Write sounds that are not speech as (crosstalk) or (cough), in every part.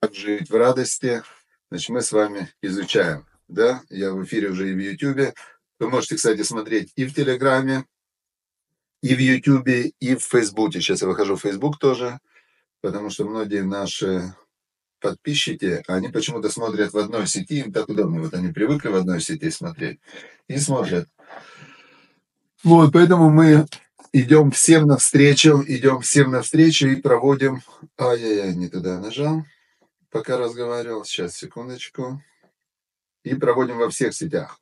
Как жить в радости? Значит, мы с вами изучаем, да? Я в эфире уже и в Ютубе. Вы можете, кстати, смотреть и в Телеграме, и в Ютубе, и в Фейсбуке. Сейчас я выхожу в Фейсбук тоже, потому что многие наши подписчики, они почему-то смотрят в одной сети, им так удобно. Вот они привыкли в одной сети смотреть и смотрят. Вот, поэтому мы идем всем навстречу, идем всем навстречу и проводим... Ай-яй-яй, не туда нажал, пока разговаривал. Сейчас, секундочку. И проводим во всех сетях.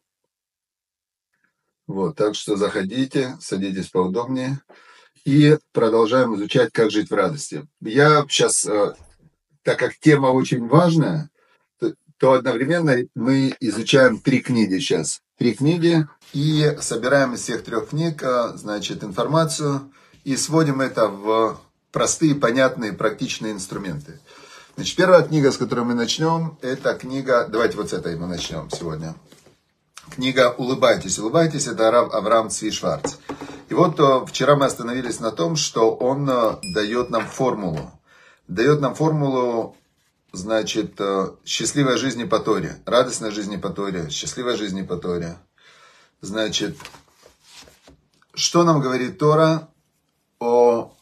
Вот, так что заходите, садитесь поудобнее. И продолжаем изучать, как жить в радости. Я сейчас, э, так как тема очень важная, то одновременно мы изучаем три книги сейчас. Три книги и собираем из всех трех книг, э, значит, информацию и сводим это в простые, понятные, практичные инструменты. Значит, первая книга, с которой мы начнем, это книга, давайте вот с этой мы начнем сегодня. Книга «Улыбайтесь, улыбайтесь» – это Авраам Цви Шварц. И вот э, вчера мы остановились на том, что он э, дает нам формулу. Дает нам формулу значит, э, счастливая жизнь по Торе, радостная жизнь по Торе, счастливая жизнь по Торе. Значит, что нам говорит Тора о,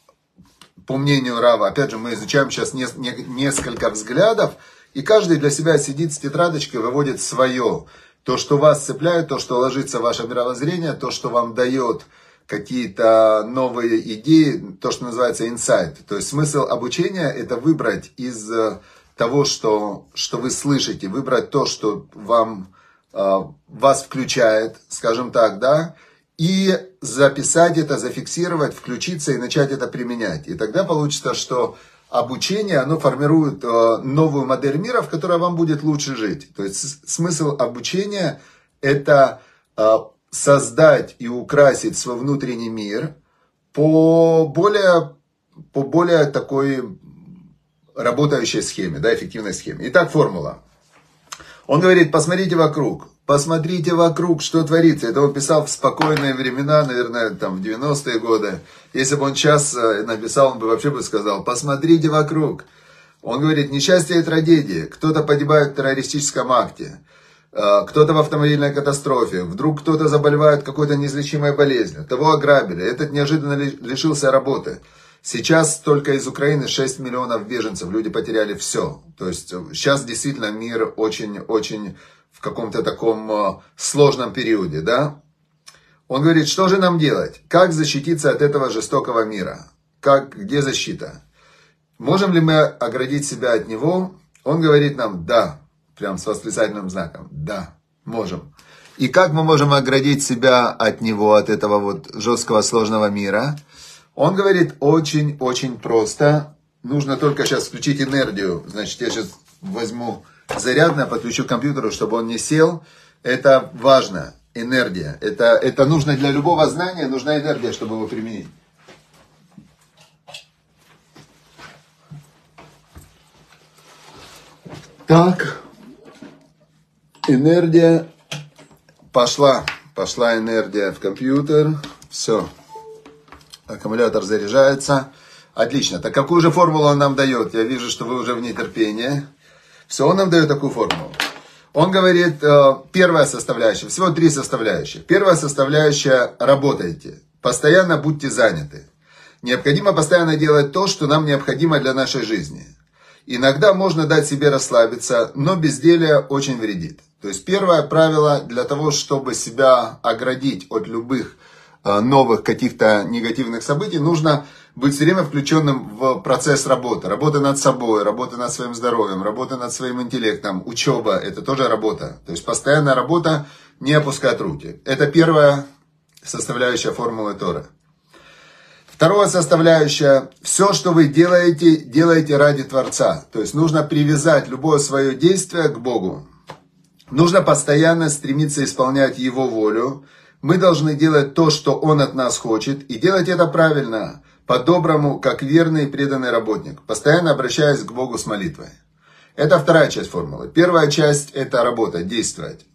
по мнению Рава? Опять же, мы изучаем сейчас не, не, несколько взглядов, и каждый для себя сидит с тетрадочкой, выводит свое. То, что вас цепляет, то, что ложится в ваше мировоззрение, то, что вам дает какие-то новые идеи, то, что называется инсайт. То есть смысл обучения – это выбрать из того, что, что вы слышите, выбрать то, что вам, э, вас включает, скажем так, да, и записать это, зафиксировать, включиться и начать это применять. И тогда получится, что обучение, оно формирует э, новую модель мира, в которой вам будет лучше жить. То есть смысл обучения – это э, создать и украсить свой внутренний мир по более, по более такой работающей схеме, да, эффективной схеме. Итак, формула. Он говорит, посмотрите вокруг, посмотрите вокруг, что творится. Это он писал в спокойные времена, наверное, там в 90-е годы. Если бы он сейчас э, написал, он бы вообще бы сказал, посмотрите вокруг. Он говорит, несчастье и трагедии. Кто-то погибает в террористическом акте, э, кто-то в автомобильной катастрофе, вдруг кто-то заболевает какой-то неизлечимой болезнью, того ограбили, этот неожиданно лишился работы. Сейчас только из Украины 6 миллионов беженцев, люди потеряли все. То есть сейчас действительно мир очень-очень в каком-то таком э, сложном периоде, да? Он говорит, что же нам делать? Как защититься от этого жестокого мира? Как, где защита? Можем ли мы оградить себя от него? Он говорит нам, да, прям с восклицательным знаком, да, можем. И как мы можем оградить себя от него, от этого вот жесткого сложного мира? Он говорит очень-очень просто. Нужно только сейчас включить энергию. Значит, я сейчас возьму зарядное, подключу к компьютеру, чтобы он не сел. Это важно. Энергия. Это, это нужно для любого знания, нужна энергия, чтобы его применить. Так. Энергия пошла. Пошла энергия в компьютер. Все аккумулятор заряжается. Отлично. Так какую же формулу он нам дает? Я вижу, что вы уже в нетерпении. Все, он нам дает такую формулу. Он говорит, э, первая составляющая, всего три составляющие. Первая составляющая – работайте. Постоянно будьте заняты. Необходимо постоянно делать то, что нам необходимо для нашей жизни. Иногда можно дать себе расслабиться, но безделие очень вредит. То есть первое правило для того, чтобы себя оградить от любых новых каких-то негативных событий, нужно быть все время включенным в процесс работы. Работа над собой, работа над своим здоровьем, работа над своим интеллектом, учеба, это тоже работа. То есть постоянная работа, не опускать руки. Это первая составляющая формулы Тора. Вторая составляющая, все, что вы делаете, делаете ради Творца. То есть нужно привязать любое свое действие к Богу. Нужно постоянно стремиться исполнять Его волю, мы должны делать то, что Он от нас хочет, и делать это правильно, по-доброму, как верный и преданный работник, постоянно обращаясь к Богу с молитвой. Это вторая часть формулы. Первая часть – это работа, действовать.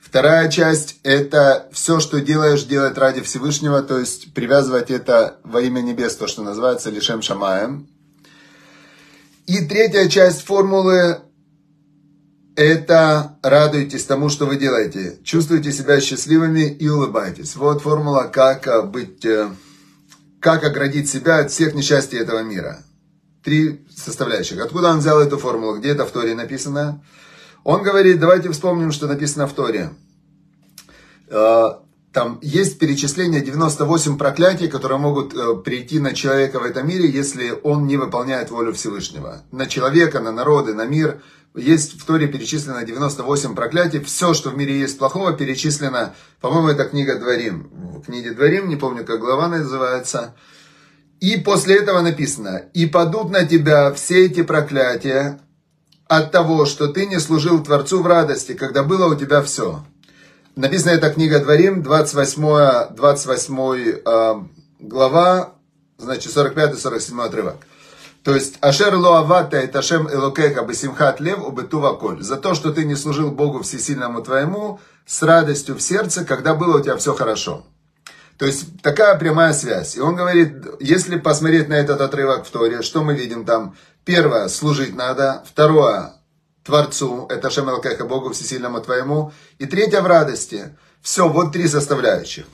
Вторая часть – это все, что делаешь, делать ради Всевышнего, то есть привязывать это во имя небес, то, что называется лишем шамаем. И третья часть формулы – это радуйтесь тому, что вы делаете. Чувствуйте себя счастливыми и улыбайтесь. Вот формула, как быть, э, как оградить себя от всех несчастий этого мира. Три составляющих. Откуда он взял эту формулу? Где это в Торе написано? Он говорит, давайте вспомним, что написано в Торе. Там есть перечисление 98 проклятий, которые могут э, прийти на человека в этом мире, если он не выполняет волю Всевышнего. На человека, на народы, на мир. Есть в Торе перечислено 98 проклятий. Все, что в мире есть плохого, перечислено, по-моему, это книга Дворим. В книге Дворим, не помню, как глава называется. И после этого написано, «И падут на тебя все эти проклятия, от того, что ты не служил Творцу в радости, когда было у тебя все. Написана эта книга Дворим, 28, 28 э, глава, значит, 45-47 отрывок. То есть, Ашер лоавата и ташем элокеха бесимхат лев убытува коль. За то, что ты не служил Богу всесильному твоему, с радостью в сердце, когда было у тебя все хорошо. То есть, такая прямая связь. И он говорит, если посмотреть на этот отрывок в Торе, что мы видим там? Первое, служить надо. Второе, Творцу, это Шемелкеха, Богу Всесильному Твоему. И третье, в радости. Все, вот три составляющих.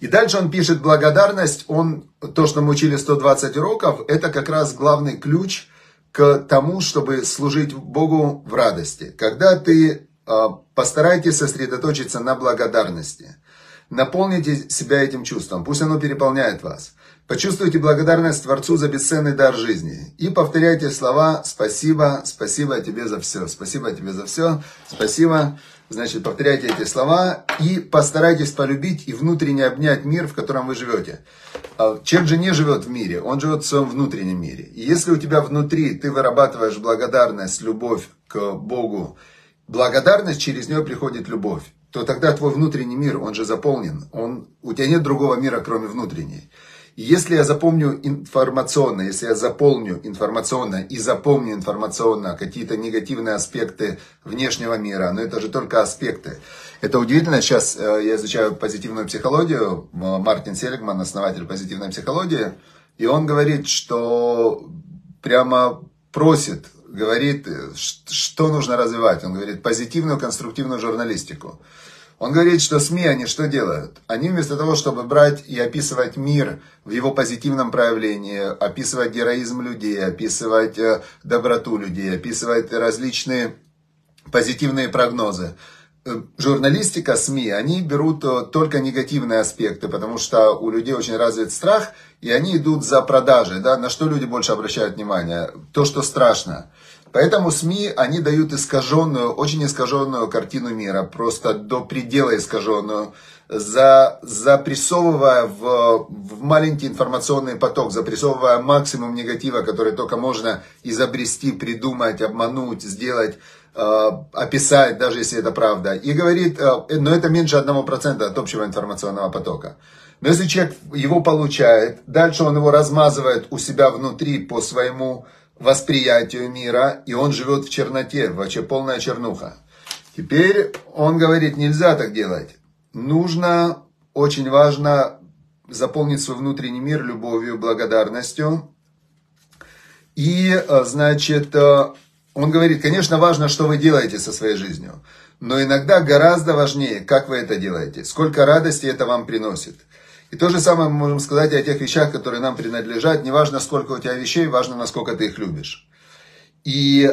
И дальше он пишет благодарность, он, то, что мы учили 120 уроков, это как раз главный ключ к тому, чтобы служить Богу в радости. Когда ты э, постарайтесь сосредоточиться на благодарности. Наполните себя этим чувством, пусть оно переполняет вас. Почувствуйте благодарность Творцу за бесценный дар жизни. И повторяйте слова «Спасибо, спасибо тебе за все, спасибо тебе за все, спасибо». Значит, повторяйте эти слова и постарайтесь полюбить и внутренне обнять мир, в котором вы живете. А человек же не живет в мире, он живет в своем внутреннем мире. И если у тебя внутри ты вырабатываешь благодарность, любовь к Богу, благодарность, через нее приходит любовь, то тогда твой внутренний мир, он же заполнен. Он, у тебя нет другого мира, кроме внутреннего. Если я запомню информационно, если я заполню информационно и запомню информационно какие-то негативные аспекты внешнего мира, но это же только аспекты. Это удивительно, сейчас э, я изучаю позитивную психологию, Мартин Селигман, основатель позитивной психологии, и он говорит, что прямо просит, говорит, э, что нужно развивать. Он говорит, позитивную конструктивную журналистику. Он говорит, что СМИ, они что делают? Они вместо того, чтобы брать и описывать мир в его позитивном проявлении, описывать героизм людей, описывать э, доброту людей, описывать различные позитивные прогнозы, э, журналистика, СМИ, они берут э, только негативные аспекты, потому что у людей очень развит страх, и они идут за продажей. Да? На что люди больше обращают внимание? То, что страшно. Поэтому СМИ, они дают искаженную, очень искаженную картину мира, просто до предела искаженную, за, запрессовывая в, в маленький информационный поток, запрессовывая максимум негатива, который только можно изобрести, придумать, обмануть, сделать, э, описать, даже если это правда. И говорит, э, но это меньше 1% от общего информационного потока. Но если человек его получает, дальше он его размазывает у себя внутри по своему восприятию мира, и он живет в черноте, вообще полная чернуха. Теперь он говорит, нельзя так делать. Нужно, очень важно, заполнить свой внутренний мир любовью, благодарностью. И, э, значит, э, он говорит, конечно, важно, что вы делаете со своей жизнью, но иногда гораздо важнее, как вы это делаете, сколько радости это вам приносит. И то же самое мы можем сказать о тех вещах, которые нам принадлежат. Неважно, сколько у тебя вещей, важно, насколько ты их любишь. И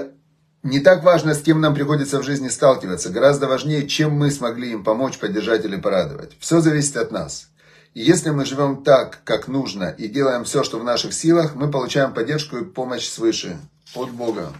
не так важно, с кем нам приходится в жизни сталкиваться. Гораздо важнее, чем мы смогли им помочь, поддержать или порадовать. Все зависит от нас. И если мы живем так, как нужно, и делаем все, что в наших силах, мы получаем поддержку и помощь свыше, от Бога.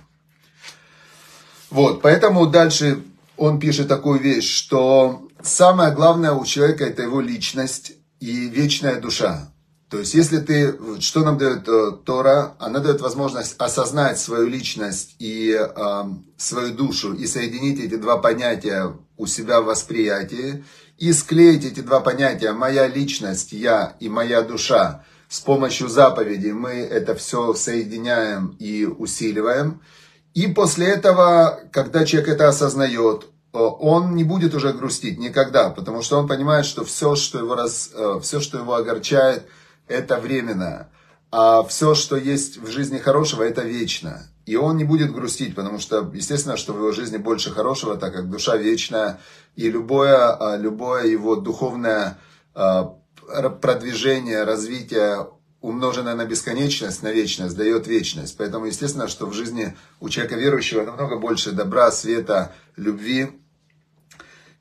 Вот, поэтому дальше он пишет такую вещь, что самое главное у человека это его личность, и вечная душа. То есть, если ты, что нам дает э, Тора? Она дает возможность осознать свою личность и э, свою душу, и соединить эти два понятия у себя в восприятии, и склеить эти два понятия, моя личность, я и моя душа, с помощью заповедей мы это все соединяем и усиливаем. И после этого, когда человек это осознает, он не будет уже грустить никогда, потому что он понимает, что все, что его, раз, все, что его огорчает, это временно, а все, что есть в жизни хорошего, это вечно. И он не будет грустить, потому что, естественно, что в его жизни больше хорошего, так как душа вечная, и любое, любое его духовное продвижение, развитие умноженное на бесконечность, на вечность, дает вечность. Поэтому, естественно, что в жизни у человека верующего намного больше добра, света, любви.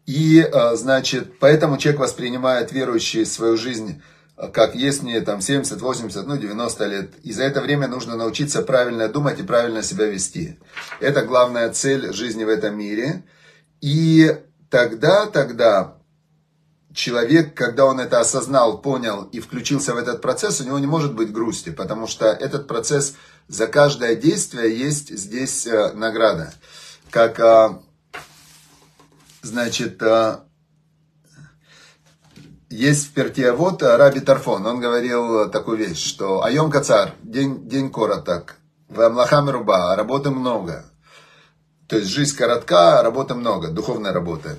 И, а, значит, поэтому человек воспринимает верующий свою жизнь а, как есть мне там 70, 80, ну 90 лет. И за это время нужно научиться правильно думать и правильно себя вести. Это главная цель жизни в этом мире. И тогда, тогда человек, когда он это осознал, понял и включился в этот процесс, у него не может быть грусти, потому что этот процесс, за каждое действие есть здесь э, награда. Как, э, значит, э, есть в Пертиавод Раби Тарфон, он говорил такую вещь, что Айом Кацар, день, день короток, в Амлахам Руба, работы много. То есть жизнь коротка, работы много, духовной работы.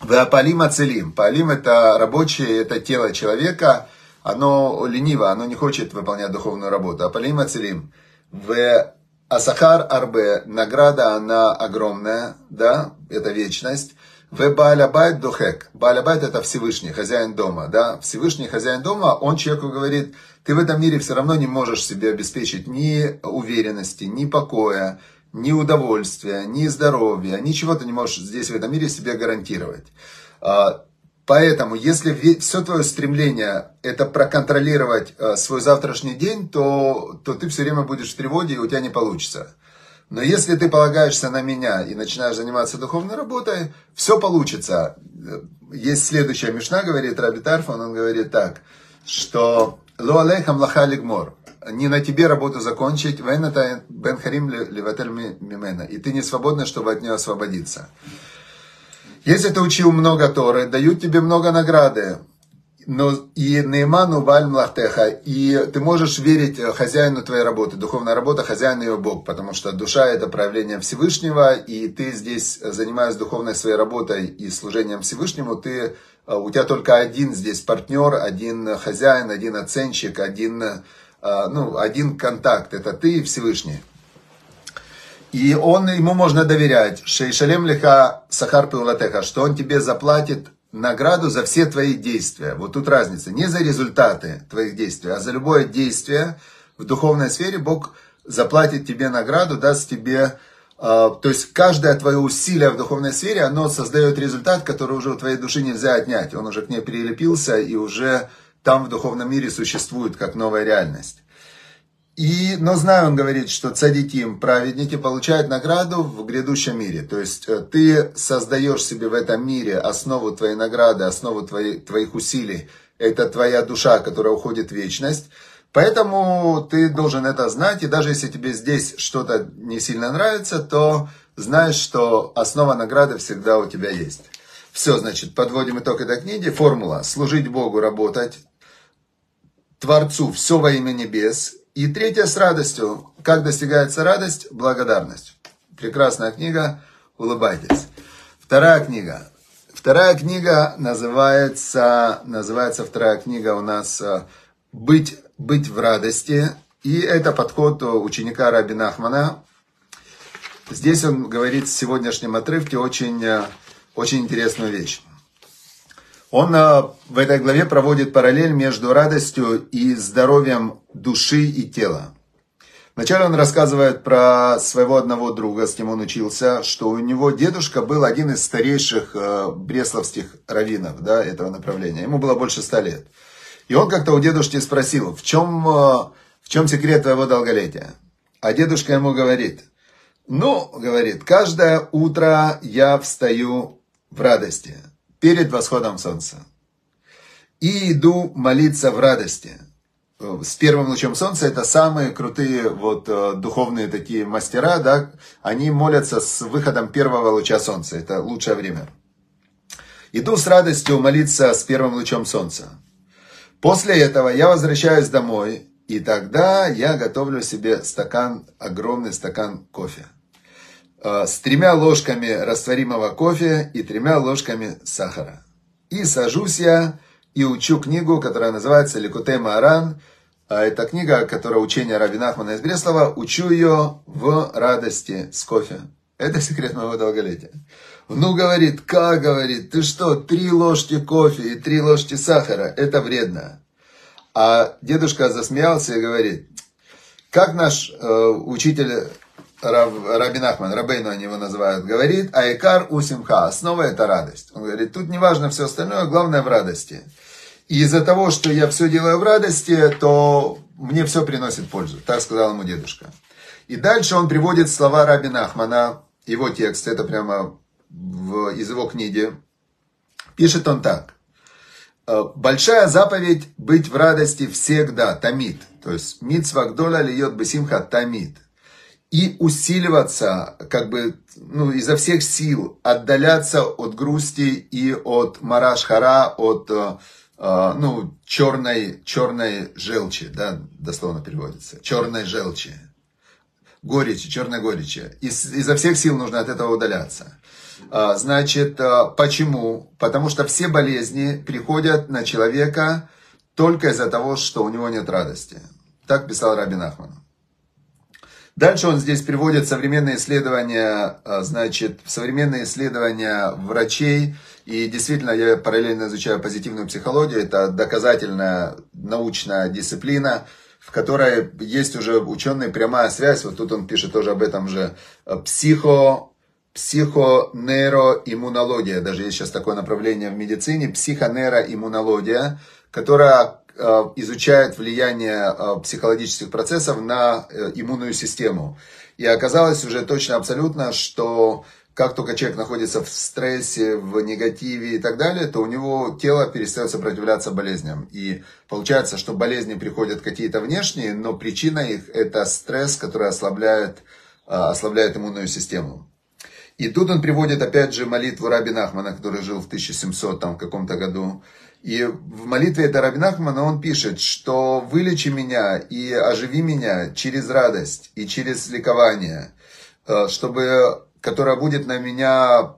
В Палим Ацелим. Палим это рабочее, это тело человека. Оно лениво, оно не хочет выполнять духовную работу. А Палим Ацелим. В Асахар Арбе. Награда, она огромная, да, это вечность. В Баалябайт Духек. Баалябайт это Всевышний, хозяин дома, да. Всевышний хозяин дома, он человеку говорит, ты в этом мире все равно не можешь себе обеспечить ни уверенности, ни покоя, ни удовольствия, ни здоровья, ничего ты не можешь здесь в этом мире себе гарантировать. Поэтому, если все твое стремление это проконтролировать а, свой завтрашний день, то, то ты все время будешь в тревоге и у тебя не получится. Но если ты полагаешься на меня и начинаешь заниматься духовной работой, все получится. Есть следующая Мишна, говорит Раби Тарфон, он говорит так, что «Ло алейхам лаха лигмор» не на тебе работу закончить, вайната бен харим леватель мимена, и ты не свободна, чтобы от нее освободиться. Если ты учил много Торы, дают тебе много награды, но и Нейману Валь Млахтеха, и ты можешь верить хозяину твоей работы, духовная работа, хозяин ее Бог, потому что душа это проявление Всевышнего, и ты здесь, занимаясь духовной своей работой и служением Всевышнему, ты, у тебя только один здесь партнер, один хозяин, один оценщик, один а, ну, один контакт, это ты и Всевышний. И он, ему можно доверять, Шейшалем лиха сахар пиулатеха, что он тебе заплатит награду за все твои действия. Вот тут разница. Не за результаты твоих действий, а за любое действие в духовной сфере Бог заплатит тебе награду, даст тебе... А, то есть каждое твое усилие в духовной сфере, оно создает результат, который уже у твоей души нельзя отнять. Он уже к ней прилепился и уже там в духовном мире существует как новая реальность. И, но знаю, он говорит, что цадиким, праведники, получают награду в грядущем мире. То есть э, ты создаешь себе в этом мире основу твоей награды, основу твоих, твоих усилий. Это твоя душа, которая уходит в вечность. Поэтому ты должен это знать. И даже если тебе здесь что-то не сильно нравится, то знаешь, что основа награды всегда у тебя есть. Все, значит, подводим итог этой книги. Формула. Служить Богу, работать. Творцу все во имя небес. И третье с радостью. Как достигается радость? Благодарность. Прекрасная книга. Улыбайтесь. Вторая книга. Вторая книга называется, называется вторая книга у нас э, «Быть, быть в радости». И это подход ученика Рабина Ахмана. Здесь он говорит в сегодняшнем отрывке очень, э, очень интересную вещь. Он э, в этой главе проводит параллель между радостью и здоровьем души и тела. Вначале он рассказывает про своего одного друга, с кем он учился, что у него дедушка был один из старейших э, бресловских раввинов да, этого направления. Ему было больше ста лет. И он как-то у дедушки спросил, в чем, э, в чем секрет твоего долголетия? А дедушка ему говорит, ну, говорит, каждое утро я встаю в радости перед восходом солнца. И иду молиться в радости. С первым лучом солнца это самые крутые вот э, духовные такие мастера, да, они молятся с выходом первого луча солнца, это лучшее время. Иду с радостью молиться с первым лучом солнца. После этого я возвращаюсь домой, и тогда я готовлю себе стакан, огромный стакан кофе. Э, с тремя ложками растворимого кофе и тремя ложками сахара. И сажусь я и учу книгу, которая называется «Ликутей Мааран». А это книга, которая учение Раби Нахмана из Бреслова. Учу ее в радости с кофе. Это секрет моего долголетия. Ну, говорит, как, говорит, ты что, три ложки кофе и три ложки сахара, это вредно. А дедушка засмеялся и говорит, как наш э, учитель Раб, Рабин Ахман, Рабейну они его называют, говорит, айкар усимха, основа это радость. Он говорит, тут не важно все остальное, главное в радости. И из-за того, что я все делаю в радости, то мне все приносит пользу. Так сказал ему дедушка. И дальше он приводит слова Рабина Ахмана, его текст, это прямо в, из его книги. Пишет он так. «Э, большая заповедь быть в радости всегда, тамид. То есть митсва гдола льет бесимха тамид. И усиливаться, как бы, ну, изо всех сил отдаляться от грусти и от марашхара, от э, а, ну, черной, черной желчи, да, дословно переводится, черной желчи, горечи, черной горечи. Из, изо всех сил нужно от этого удаляться. А, значит, а, почему? Потому что все болезни приходят на человека только из-за того, что у него нет радости. Так писал Рабин Ахман. Дальше он здесь приводит современные исследования, значит, современные исследования врачей, и действительно, я параллельно изучаю позитивную психологию. Это доказательная научная дисциплина, в которой есть уже ученые прямая связь. Вот тут он пишет тоже об этом же. Психо, психонейроиммунология. Даже есть сейчас такое направление в медицине. Психонейроиммунология, которая э, изучает влияние э, психологических процессов на э, иммунную систему. И оказалось уже точно абсолютно, что как только человек находится в стрессе, в негативе и так далее, то у него тело перестает сопротивляться болезням. И получается, что болезни приходят какие-то внешние, но причина их это стресс, который ослабляет, ослабляет иммунную систему. И тут он приводит опять же молитву Раби Нахмана, который жил в 1700 там, каком-то году. И в молитве это Раби Нахмана он пишет, что вылечи меня и оживи меня через радость и через ликование, э, чтобы которая будет на меня,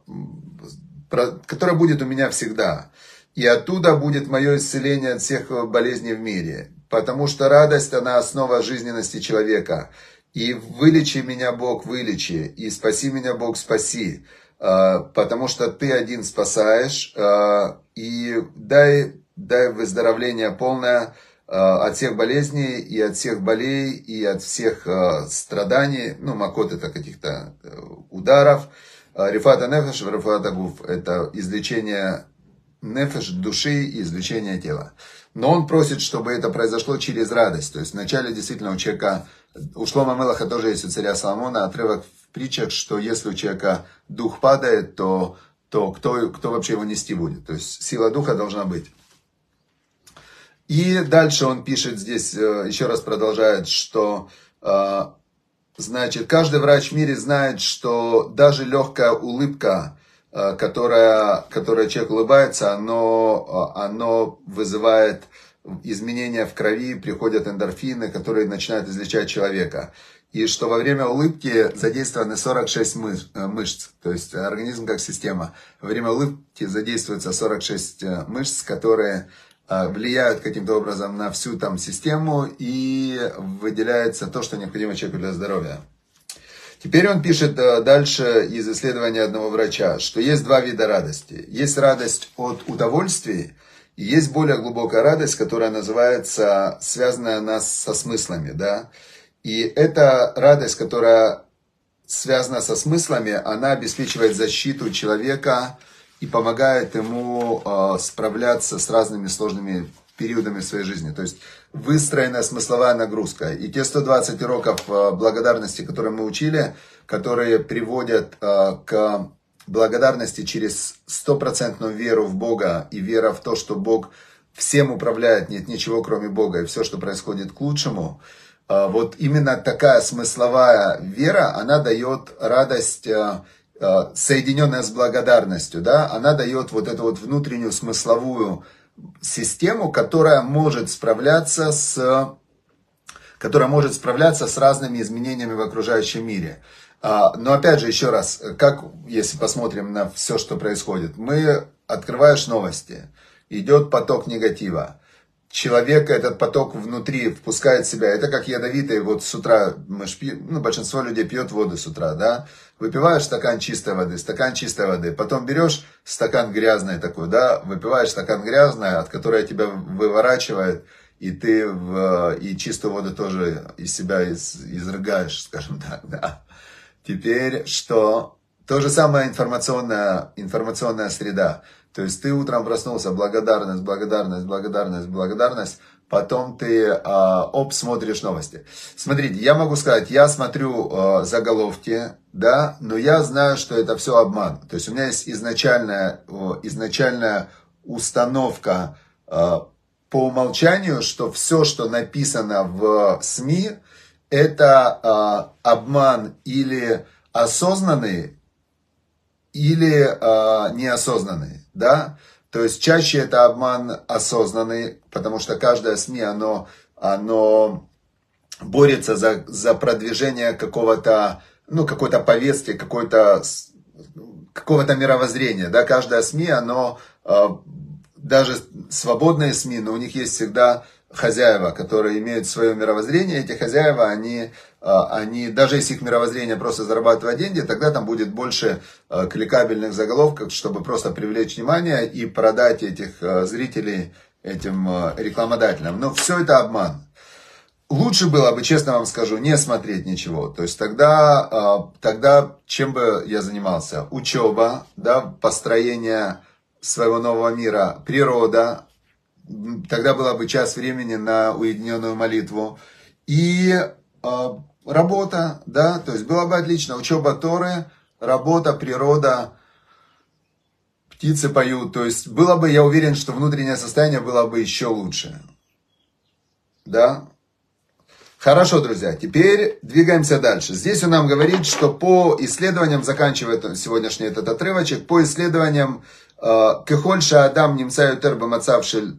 которая будет у меня всегда. И оттуда будет мое исцеление от всех болезней в мире. Потому что радость, она основа жизненности человека. И вылечи меня, Бог, вылечи. И спаси меня, Бог, спаси. А, потому что ты один спасаешь. А, и дай, дай выздоровление полное Э, от всех болезней и от всех болей и от всех э, страданий, ну, макот это каких-то э, ударов. Рифата нефеш, рифата гуф – это излечение нефеш души и излечение тела. Но он просит, чтобы это произошло через радость. То есть вначале действительно у человека, у Шлома Мелаха тоже есть у царя Соломона отрывок притчах, что если у человека дух падает, то, то кто, кто вообще его нести будет? То есть сила духа должна быть. И дальше он пишет здесь, э, еще раз продолжает, что э, значит, каждый врач в мире знает, что даже легкая улыбка, э, которая, которая человек улыбается, оно, оно вызывает изменения в крови, приходят эндорфины, которые начинают излечать человека. И что во время улыбки задействованы 46 мышц, то есть организм как система. Во время улыбки задействуется 46 мышц, которые а, влияют каким-то образом на всю там систему и выделяется то, что необходимо человеку для здоровья. Теперь он пишет э, дальше из исследования одного врача, что есть два вида радости. Есть радость от удовольствий, и есть более глубокая радость, которая называется, связанная нас со смыслами, да. И эта радость, которая связана со смыслами, она обеспечивает защиту человека и помогает ему э, справляться с разными сложными периодами в своей жизни. То есть выстроена смысловая нагрузка. И те 120 уроков э, благодарности, которые мы учили, которые приводят э, к благодарности через стопроцентную веру в Бога и вера в то, что Бог всем управляет, нет ничего кроме Бога, и все, что происходит к лучшему, вот именно такая смысловая вера, она дает радость Э, соединенная с благодарностью, да, она дает вот эту вот внутреннюю смысловую систему, которая может справляться с которая может справляться с разными изменениями в окружающем мире. А, но опять же, еще раз, как, если посмотрим на все, что происходит, мы открываешь новости, идет поток негатива, человека этот поток внутри впускает в себя. Это как ядовитый, вот с утра, мы ж пьем, ну, большинство людей пьет воду с утра, да, выпиваешь стакан чистой воды, стакан чистой воды, потом берешь стакан грязной такой, да, выпиваешь стакан грязной, от которой тебя выворачивает, и ты в, и чистую воду тоже из себя из, изрыгаешь, скажем так, да. Теперь что? То же самое информационная, информационная среда. То есть ты утром проснулся, благодарность, благодарность, благодарность, благодарность, потом ты э, оп, смотришь новости. Смотрите, я могу сказать, я смотрю э, заголовки, да, но я знаю, что это все обман. То есть у меня есть изначальная, э, изначальная установка э, по умолчанию, что все, что написано в СМИ, это э, обман или осознанный, или э, неосознанный да, то есть чаще это обман осознанный, потому что каждое СМИ, оно, оно борется за, за продвижение какого-то, ну, какой-то повестки, какой-то, какого-то мировоззрения, да, каждое СМИ, оно, а, даже свободные СМИ, но у них есть всегда хозяева, которые имеют свое мировоззрение, эти хозяева, они, а, они, даже если их мировоззрение просто зарабатывать деньги, тогда там будет больше а, кликабельных заголовков, чтобы просто привлечь внимание и продать этих а, зрителей этим рекламодателям. Но все это обман. Лучше было бы, честно вам скажу, не смотреть ничего. То есть тогда, тогда чем бы я занимался? Учеба, да, построение своего нового мира, природа, тогда была бы час времени на уединенную молитву. И э, работа, да, то есть было бы отлично. Учеба Торы, работа, природа, птицы поют. То есть было бы, я уверен, что внутреннее состояние было бы еще лучше. Да? Хорошо, друзья, теперь двигаемся дальше. Здесь он нам говорит, что по исследованиям, заканчивает сегодняшний этот отрывочек, по исследованиям Кехольша Адам немца ютер бамацавшель,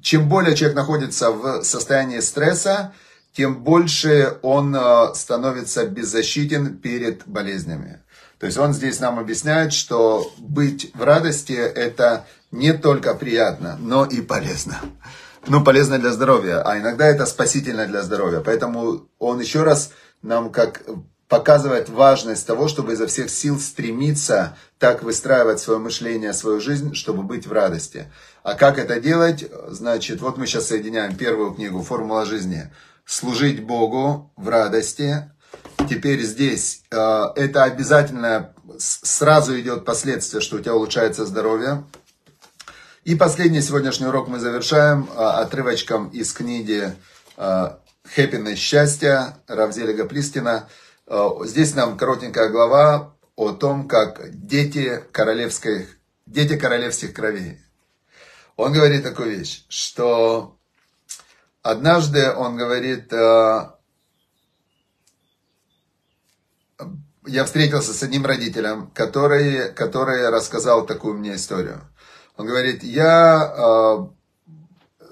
чем более человек находится в состоянии стресса, тем больше он э, становится беззащитен перед болезнями. То есть он здесь нам объясняет, что быть в радости это не только приятно, но и полезно. Ну, полезно для здоровья, а иногда это спасительно для здоровья. Поэтому он еще раз нам как показывает важность того, чтобы изо всех сил стремиться так выстраивать свое мышление, свою жизнь, чтобы быть в радости. А как это делать? Значит, вот мы сейчас соединяем первую книгу «Формула жизни». Служить Богу в радости. Теперь здесь э, это обязательно сразу идет последствие, что у тебя улучшается здоровье. И последний сегодняшний урок мы завершаем э, отрывочком из книги э, «Хэппинес счастья» Равзелига Плистина – Э, здесь нам коротенькая глава о том, как дети, королевской, дети королевских кровей. Он говорит такую вещь, что однажды он говорит, э, я встретился с одним родителем, который, который рассказал такую мне историю. Он говорит, я э,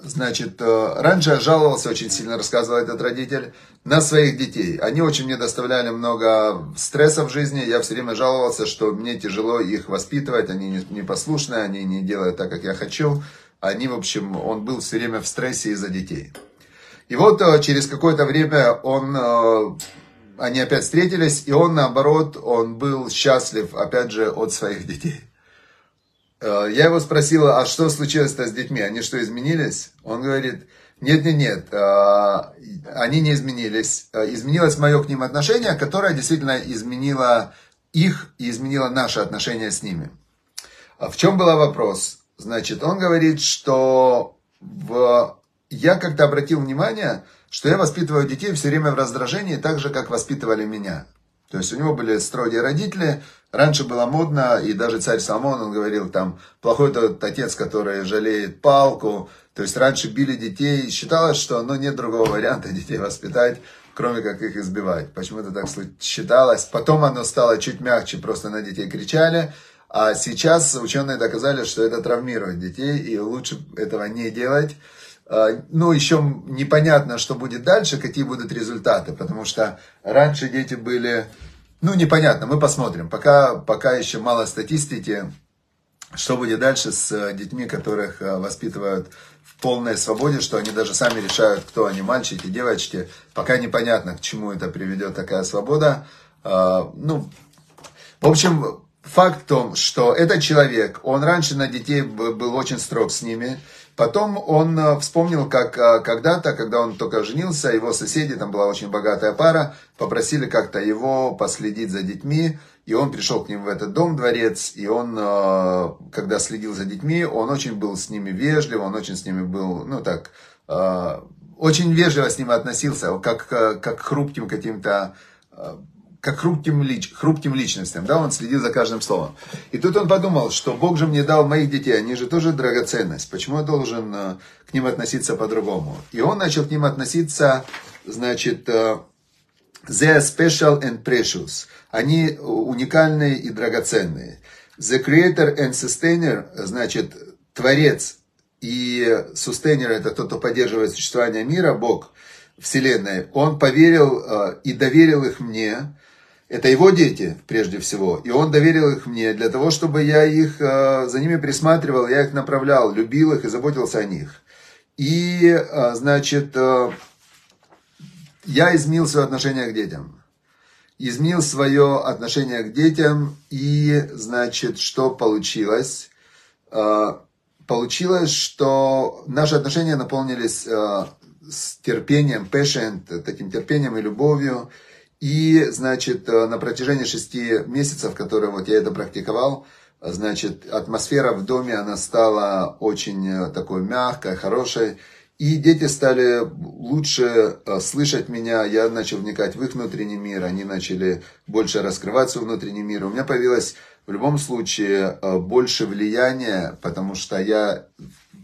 Значит, э, раньше я жаловался очень сильно, рассказывал этот родитель, на своих детей. Они очень мне доставляли много стресса в жизни. Я все время жаловался, что мне тяжело их воспитывать. Они непослушные, они не делают так, как я хочу. Они, в общем, он был все время в стрессе из-за детей. И вот э, через какое-то время он, э, они опять встретились, и он, наоборот, он был счастлив, опять же, от своих детей. Э, я его спросил, а что случилось-то с детьми? Они что, изменились? Он говорит, нет-нет-нет, э, они не изменились. Э, изменилось мое к ним отношение, которое действительно изменило их и изменило наше отношение с ними. В чем был вопрос? Значит, он говорит, что в... я как-то обратил внимание, что я воспитываю детей все время в раздражении, так же, как воспитывали меня. То есть у него были строгие родители, раньше было модно, и даже царь Соломон, он говорил, там, плохой тот отец, который жалеет палку, то есть раньше били детей, считалось, что ну, нет другого варианта (laughs) детей воспитать, кроме как их избивать. Почему-то так считалось. Потом оно стало чуть мягче, просто на детей кричали, а сейчас ученые доказали, что это травмирует детей, и лучше этого не делать. Ну, еще непонятно, что будет дальше, какие будут результаты, потому что раньше дети были, ну, непонятно, мы посмотрим. Пока, пока еще мало статистики, что будет дальше с детьми, которых воспитывают в полной свободе, что они даже сами решают, кто они, мальчики, девочки. Пока непонятно, к чему это приведет такая свобода. Ну, в общем, факт в том, что этот человек, он раньше на детей был очень строг с ними, Потом он э, вспомнил, как э, когда-то, когда он только женился, его соседи, там была очень богатая пара, попросили как-то его последить за детьми, и он пришел к ним в этот дом, дворец, и он, э, когда следил за детьми, он очень был с ними вежлив, он очень с ними был, ну так, очень вежливо с ними относился, как, как к хрупким каким-то как хрупким, лич, хрупким личностям, да, он следил за каждым словом. И тут он подумал, что Бог же мне дал моих детей, они же тоже драгоценность, почему я должен э, к ним относиться по-другому? И он начал к ним относиться, значит, э, they are special and precious, они уникальные и драгоценные. The creator and sustainer, значит, творец и sustainer это тот, кто поддерживает существование мира, Бог, Вселенной, он поверил э, и доверил их мне, это его дети, прежде всего. И он доверил их мне для того, чтобы я их, э, за ними присматривал, я их направлял, любил их и заботился о них. И, э, значит, э, я изменил свое отношение к детям. Изменил свое отношение к детям. И, значит, что получилось? Получилось, что наши отношения наполнились с терпением, patient, таким терпением и любовью. И, значит, э, на протяжении шести месяцев, которые вот я это практиковал, значит, атмосфера в доме, она стала очень э, такой мягкой, хорошей. И дети стали лучше э, слышать меня, я начал вникать в их внутренний мир, они начали больше раскрывать свой внутренний мир. У меня появилось в любом случае больше влияния, потому что я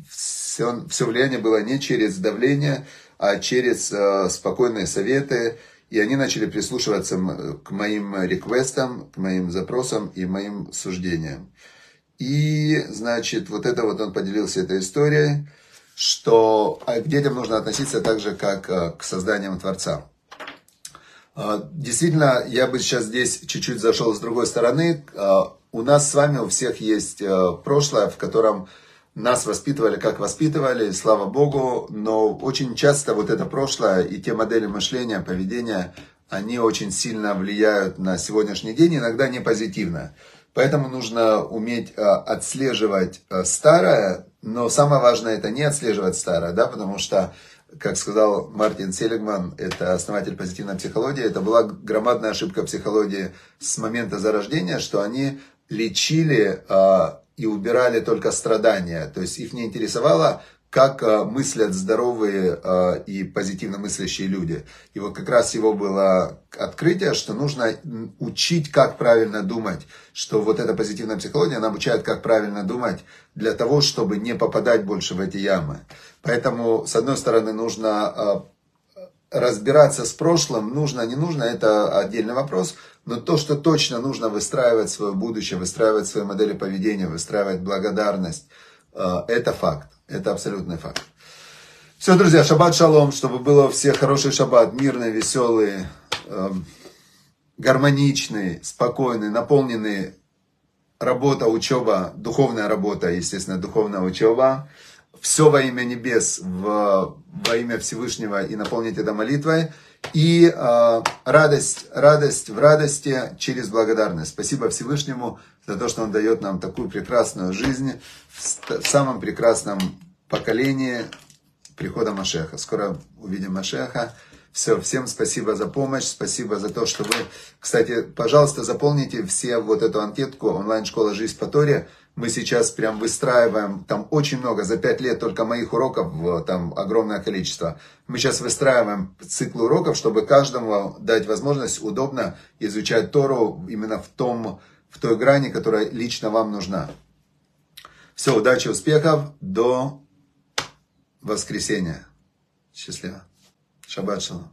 все, все влияние было не через давление, а через спокойные советы, и они начали прислушиваться к моим реквестам, к моим запросам и моим суждениям. И, значит, вот это вот он поделился этой историей, что а, к детям нужно относиться так же, как а, к созданиям Творца. А, действительно, я бы сейчас здесь чуть-чуть зашел с другой стороны. У нас с вами у всех есть прошлое, в котором нас воспитывали, как воспитывали, слава Богу, но очень часто вот это прошлое и те модели мышления, поведения, они очень сильно влияют на сегодняшний день, иногда не позитивно. Поэтому нужно уметь э, отслеживать э, старое, но самое важное это не отслеживать старое, да, потому что, как сказал Мартин Селигман, это основатель позитивной психологии, это была громадная ошибка психологии с момента зарождения, что они лечили э, и убирали только страдания. То есть их не интересовало, как э, мыслят здоровые э, и позитивно мыслящие люди. И вот как раз его было открытие, что нужно учить, как правильно думать, что вот эта позитивная психология, она обучает, как правильно думать, для того, чтобы не попадать больше в эти ямы. Поэтому, с одной стороны, нужно э, разбираться с прошлым, нужно, не нужно, это отдельный вопрос, но то, что точно нужно выстраивать свое будущее, выстраивать свои модели поведения, выстраивать благодарность, э, это факт. Это абсолютный факт. Все, друзья, шаббат шалом, чтобы было у всех хороший шаббат, мирный, веселый, эм, гармоничный, спокойный, наполненный работа, учеба, духовная работа, естественно, духовная учеба. Все во имя небес, в, во имя Всевышнего и наполнить это молитвой. И э, радость, радость в радости через благодарность. Спасибо Всевышнему за то, что Он дает нам такую прекрасную жизнь в самом прекрасном поколении прихода Машеха. Скоро увидим Машеха. Все, всем спасибо за помощь, спасибо за то, что вы... Кстати, пожалуйста, заполните все вот эту анкетку онлайн-школа «Жизнь по Торе». Мы сейчас прям выстраиваем, там очень много, за пять лет только моих уроков, там огромное количество. Мы сейчас выстраиваем цикл уроков, чтобы каждому дать возможность удобно изучать Тору именно в, том, в той грани, которая лично вам нужна. Все, удачи, успехов, до воскресенья. Счастливо. Шаббат шалом.